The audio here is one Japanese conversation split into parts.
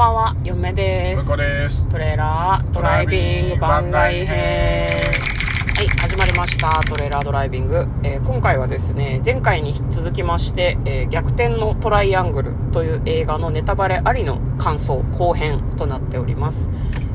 ばんは、嫁です。です。トレーラードライビング番外編。はい、始まりました。トレーラードライビング。えー今回はですね、前回に続きまして、えー逆転のトライアングルという映画のネタバレありの感想後編となっております。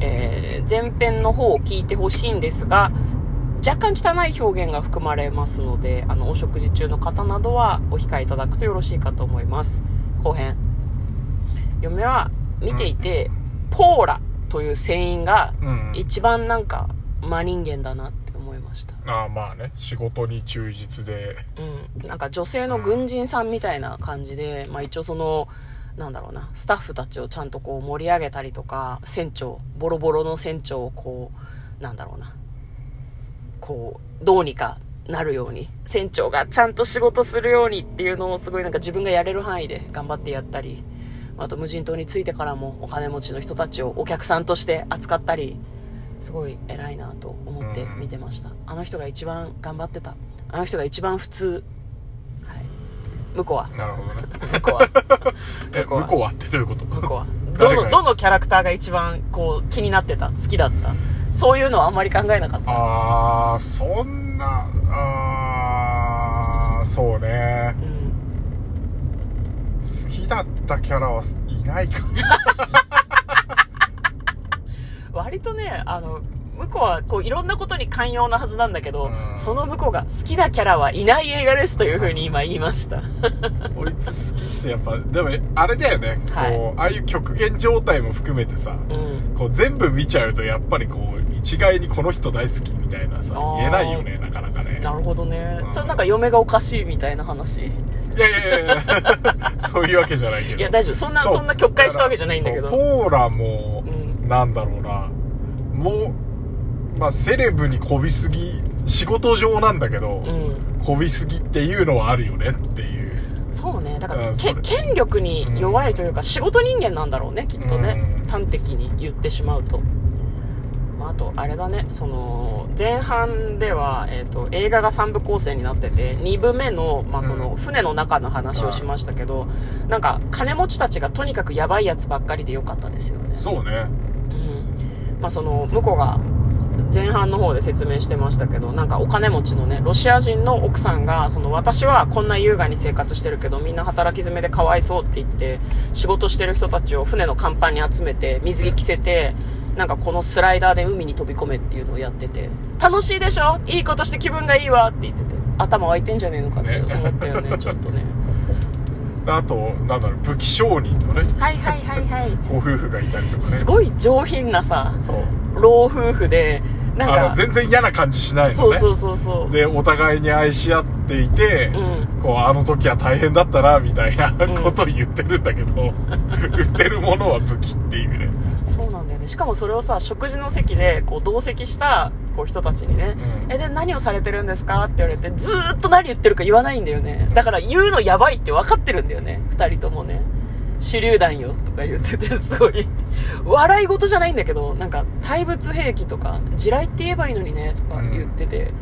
えー前編の方を聞いてほしいんですが、若干汚い表現が含まれますので、あの、お食事中の方などはお控えいただくとよろしいかと思います。後編。嫁は見ていて、ポーラという船員がうん。一番なんか真人間だなって思いました。ああ、まあね。仕事に忠実で。うん。なんか女性の軍人さんみたいな感じで、まあ一応その、なんだろうな、スタッフたちをちゃんとこう盛り上げたりとか、船長、ボロボロの船長をこう、なんだろうな、こう、どうにかなるように、船長がちゃんと仕事するようにっていうのをすごいなんか自分がやれる範囲で頑張ってやったり、あと無人島に着いてからもお金持ちの人たちをお客さんとして扱ったり、すごい偉いなと思って見てました。あの人が一番頑張ってた。あの人が一番普通。はい。向こうは。なるほどね。向こうは。え、向こうは向こうはってどういうこと？向こうは。どの、どのキャラクターが一番こう気になってた？好きだった？そういうのはあんまり考えなかった。ああ、そんな、ああ、そうねう。ん。だったキャラはいないか 割とね、あの、向こうはこういろんなことに寛容なはずなんだけど、うんその向こうが好きなキャラはいない映画ですというふうに今言いました。こいつ好きってやっぱ、でも、あれだよね。はいこう、ああいう極限状態も含めてさ、うん。こう全部見ちゃうとやっぱりこう、一概にこの人大好きみたいなさ言えないよね、なかなかね。なるほどね。うんそれなんか嫁がおかしいみたいな話。いやいやいや そういうわけじゃないけど。いや大丈夫そんなうそんな曲解したわけじゃないんだけどポーラも、うんなんだろうな、もう、まあ、セレブにこびすぎ、仕事上なんだけど、うん。こびすぎっていうのはあるよねっていう。そうね。だから、うん権力に弱いというか、仕事人間なんだろうね、きっとね。うん端的に言ってしまうと。まあ、あと、あれだね、その、前半では、えっ、と、映画が3部構成になってて、2部目の、まあ、その、うん船の中の話をしましたけど、なんか、金持ちたちがとにかくやばいやつばっかりでよかったですよね。そうね。うんまあ、その向こうが前半の方で説明してましたけどなんかお金持ちのねロシア人の奥さんがその私はこんな優雅に生活してるけどみんな働き詰めでかわいそうって言って仕事してる人たちを船の甲板に集めて水着着せてなんかこのスライダーで海に飛び込めっていうのをやってて楽しいでしょ？いいことして気分がいいわって言ってて。頭湧いてんじゃねえのかって思ったよね ちょっとね。あと、なんだろう、武器商人のね、はいはいはいはい。ご夫婦がいたりとかね。すごい上品なさそう。老夫婦でなんか全然嫌な感じしないのね。そうそうそうそう。で、お互いに愛し合っていて、うん。こう、あの時は大変だったな、みたいなことを言ってるんだけど、売ってるものは武器っていうね。ね。しかもそれをさ食事の席でこう同席したこう人たちにね「うん。えで何をされてるんですか?」って言われてずーっと何言ってるか言わないんだよね。だから言うのやばいって分かってるんだよね。二人ともね。手榴弾よ。とか言っててすごい。笑い事じゃないんだけどなんか対物兵器とか地雷って言えばいいのにね。とか言ってて、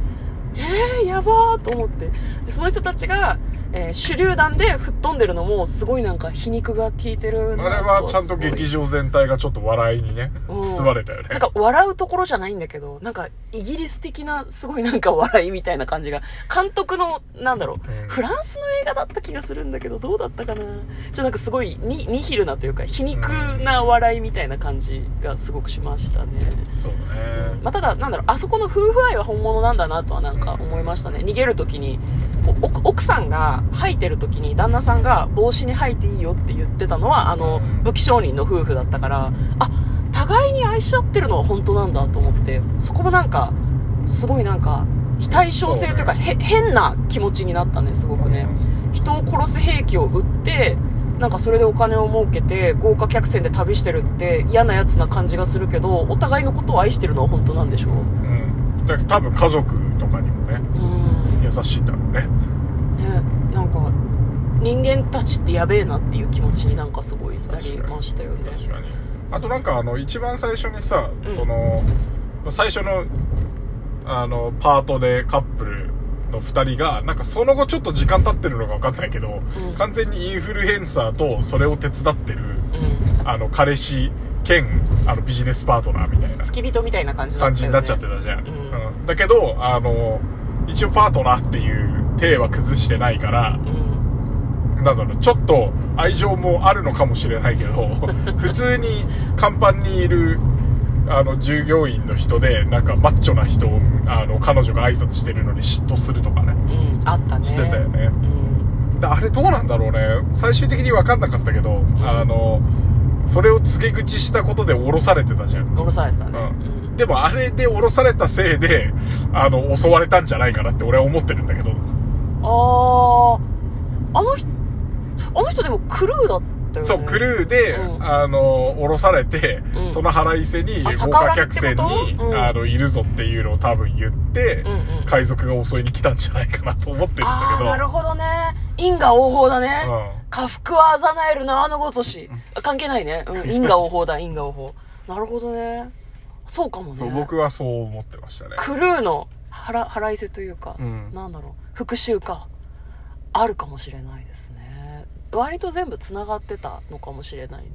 えー、やばーと思って。でその人たちが、えー手榴弾で吹っ飛んでるのもすごいなんか皮肉が効いてるなあれはちゃんと劇場全体がちょっと笑いにね、うん包まれたよね。なんか笑うところじゃないんだけど、なんかイギリス的なすごいなんか笑いみたいな感じが、監督の、なんだろう、うんフランスの映画だった気がするんだけど、どうだったかな？ちょっとなんかすごいニニヒルなというか、皮肉な笑いみたいな感じがすごくしましたね。そうね。まあ、ただ、なんだろう、あそこの夫婦愛は本物なんだなとはなんか思いましたね。逃げる時に、奥奥さんが吐いてる時に旦那さんが帽子に吐いていいよって言ってたのは、あのうん、武器商人の夫婦だったから、あ、互いに愛し合ってるのは本当なんだと思って、そこもなんか、すごいなんか、非対称性というか、そうへ変な気持ちになったね、すごくね。人を殺す兵器を売って、なんかそれでお金を儲けて豪華客船で旅してるって嫌なやつな感じがするけど、お互いのことを愛してるのは本当なんでしょううん。だ多分家族とかにもね、うん。優しいんだろうね。ね、なんか、人間たちってやべえなっていう気持ちになんかすごいなりましたよね。確かに。あとなんかあの、一番最初にさ、うんその、最初の、あの、パートでカップルの二人が、なんかその後ちょっと時間経ってるのか分かんないけど、うん完全にインフルエンサーとそれを手伝ってるううん。あの、彼氏兼、あの、ビジネスパートナーみたいな付き人みたいな感じだったよね。感じになっちゃってたじゃんうんだけど、あの、一応パートナーっていう体は崩してないから、うん。なんだろう、ちょっと愛情もあるのかもしれないけど、普通に甲板にいる、あの、従業員の人で、なんかマッチョな人を、あの、彼女が挨拶してるのに嫉妬するとかね、うん。あったね。してたよね。うん。であれどうなんだろうね。最終的に分かんなかったけど、あの、それを告げ口したことで降ろされてたじゃん。降ろされてたね。うんでもあれで降ろされたせいで、あの、襲われたんじゃないかなって俺は思ってるんだけど。ああ、あの人、あの人でもクルーだったよね。そう、クルーで、うんあの、降ろされて、うんその腹いせにあ豪華逆らいって客船に、ことうんあの、いるぞっていうのを多分言って、うんうん。海賊が襲いに来たんじゃないかなと思ってるんだああ、けど。なるほどね。因果応報だね。うん下腹はあざなえるな、あのごとし。関係ないね。うん、因果応報だ、因果応報。なるほどね。そうかもね。そう、僕はそう思ってましたね。クルーの腹、腹いせというか、うんなんだろう、復讐か。あるかもしれないですね。割と全部繋がってたのかもしれないね。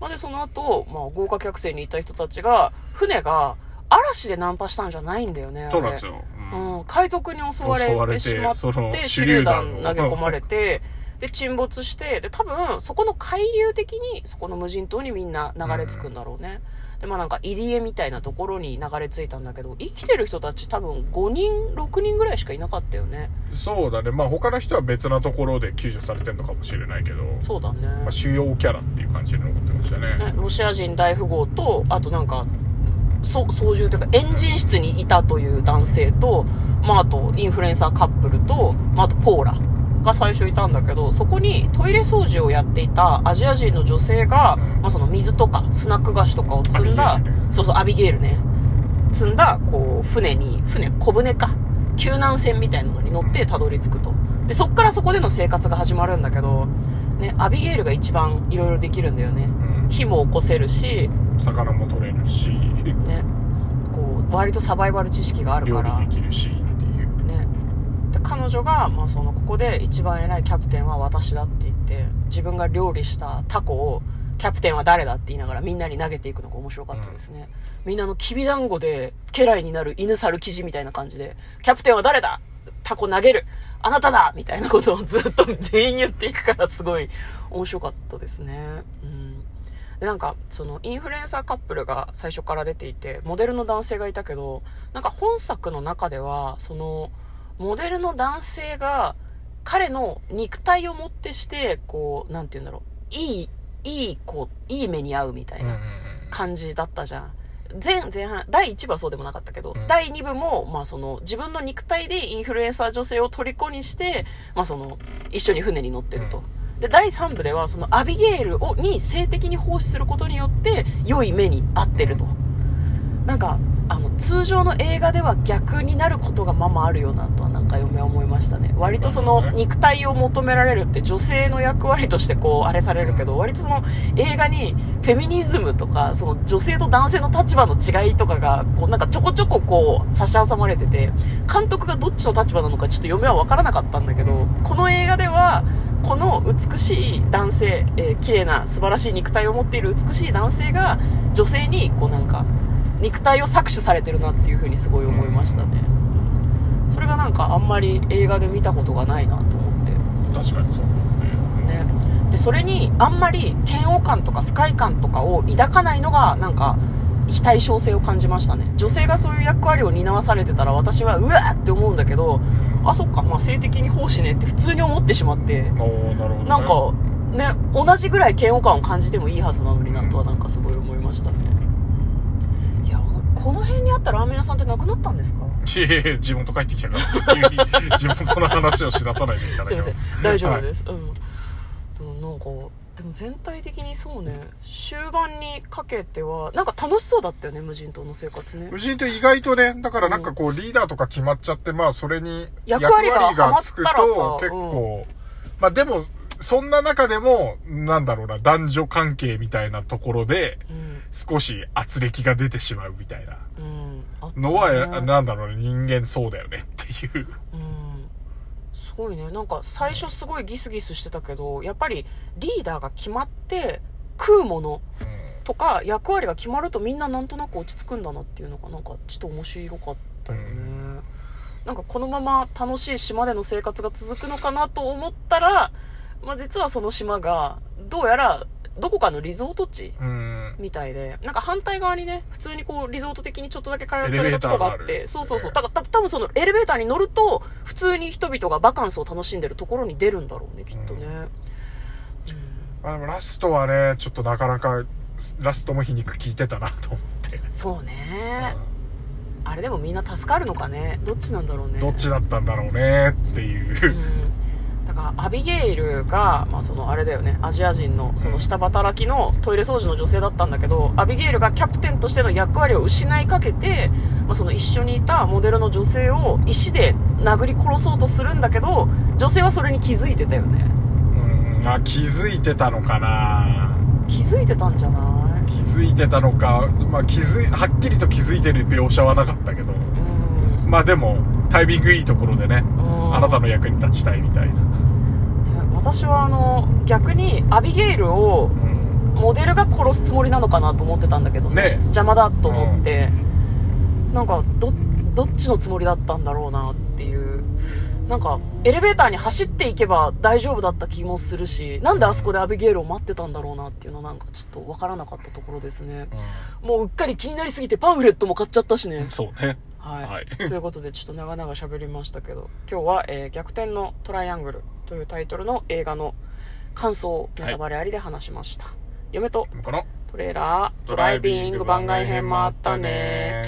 まあ、で、その後、まあ、豪華客船にいた人たちが、船が嵐でナンパしたんじゃないんだよね。そうなんですよ。うんうん、海賊に襲われててしまって、手手榴榴弾投げ込まれて、で、沈没して、で、多分、そこの海流的に、そこの無人島にみんな流れ着くんだろうね。で、まあなんか、入り江みたいなところに流れ着いたんだけど、生きてる人たち多分5人、6人ぐらいしかいなかったよね。そうだね。まあ他の人は別なところで救助されてるのかもしれないけど、そうだね。まあ、主要キャラっていう感じで残ってましたね。ね、ロシア人大富豪と、あとなんか、そ操縦というか、エンジン室にいたという男性と、まああと、インフルエンサーカップルと、まああと、ポーラが最初いたんだけど、そこにトイレ掃除をやっていたアジア人の女性が、まあその水とか、スナック菓子とかを積んだアビゲイルね、そうそう、アビゲールね。積んだ、こう、船に、船、小船か。救難船みたいなのに乗ってたどり着くと。で、そっからそこでの生活が始まるんだけど、ね、アビゲールが一番いろいろできるんだよね。うん火も起こせるし、魚も取れるし、ね、こう割とサバイバル知識がある料から、理できるし彼女が、まあ、そのここで一番偉いキャプテンは私だって言って自分が料理したタコをキャプテンは誰だって言いながらみんなに投げていくのが面白かったですね、みんなあのきびだんごで家来になる犬猿記事みたいな感じでキャプテンは誰だ？タコ投げる。あなただ！みたいなことをずっと全員言っていくからすごい面白かったですね。うん。でなんかそのインフルエンサーカップルが最初から出ていてモデルの男性がいたけどなんか本作の中ではそのモデルの男性が彼の肉体をもってしてこうなんて言うんだろう。いいいいこういい目に遭うみたいな感じだったじゃん。前前半第1部はそうでもなかったけど、うん。第2部も、まあ、その自分の肉体でインフルエンサー女性を虜にして、まあ、その一緒に船に乗ってると、で第3部ではそのアビゲールをに性的に奉仕することによって良い目に遭ってると。なんかあの通常の映画では逆になることがままあるよなとはなんか嫁は思いましたね。割とその肉体を求められるって女性の役割としてこうあれされるけど割とその映画にフェミニズムとかその女性と男性の立場の違いとかがこうなんかちょこちょここう差し挟まれてて監督がどっちの立場なのかちょっと嫁は分からなかったんだけどこの映画ではこの美しい男性、えー綺麗な素晴らしい肉体を持っている美しい男性が女性にこうなんか肉体を搾取されてるなっていう風にすごい思いましたね、うんそれがなんかあんまり映画で見たことがないなと思って。確かにそうだね。ね。でそれにあんまり嫌悪感とか不快感とかを抱かないのがなんか非対称性を感じましたね。女性がそういう役割を担わされてたら私はうわーって思うんだけどあそっか、まあ、性的に奉仕ねって普通に思ってしまってなるほど、ね。なんかね同じぐらい嫌悪感を感じてもいいはずなのになとはなんかすごい思いましたね、この辺にあったラーメン屋さんってなくなったんですか？いやい地元帰ってきたから、急に地元の話をしださないでいただす。いません。大丈夫です、うんでもなん。かでも全体的にそうね終盤にかけてはなんか楽しそうだったよね無人島の生活ね。無人島意外とね、だからなんかこう、リーダーとか決まっちゃって、まあそれに役割がつくと、結構、まあでも、そんな中でも、なんだろうな、男女関係みたいなところで、うん。少し圧力が出てしまうみたいなうん。あったねのは、なんだろうね、人間そうだよねっていう。うん。すごいね。なんか最初すごいギスギスしてたけどやっぱりリーダーが決まって食うものうん。とか役割が決まるとみんななんとなく落ち着くんだなっていうのがなんかちょっと面白かったよね、うなんかこのまま楽しい島での生活が続くのかなと思ったら、まあ、実はその島がどうやらどこかのリゾート地うんみたいで、なんか反対側にね、普通にこう、リゾート的にちょっとだけ開発されたとこがあって、そうそうそう。だからた多分そのエレベーターに乗ると、普通に人々がバカンスを楽しんでるところに出るんだろうね、きっとね。うんまあ、でもラストはねちょっとなかなかラストも皮肉効いてたなと思って、そうね。あれでもみんな助かるのかね。どっちなんだろうね。どっちだったんだろうねっていうう、ん。だから、アビゲイルが、まあそのあれだよね、アジア人のその下働きのトイレ掃除の女性だったんだけど、アビゲイルがキャプテンとしての役割を失いかけて、まあその一緒にいたモデルの女性を石で殴り殺そうとするんだけど、女性はそれに気づいてたよね。うん、あ気づいてたのかな？気づいてたんじゃない？気づいてたのか、まあ、気づいはっきりと気づいてる描写はなかったけど。うん。まあでもタイミングいいところでねうん。あなたの役に立ちたいみたいな、ね私はあの、逆にアビゲイルをうん。モデルが殺すつもりなのかなと思ってたんだけどね。ね。邪魔だと思って、なんかどどっちのつもりだったんだろうなっていう。なんかエレベーターに走っていけば大丈夫だった気もするしなんであそこでアビゲイルを待ってたんだろうなっていうのなんかちょっとわからなかったところですね。もううっかり気になりすぎてパンフレットも買っちゃったしね。そうねはい、はい。ということでちょっと長々喋りましたけど今日は、えー逆転のトライアングル」というタイトルの映画の感想をネタバレありで話しました、嫁とこのトレーラードライビング番外編もあったね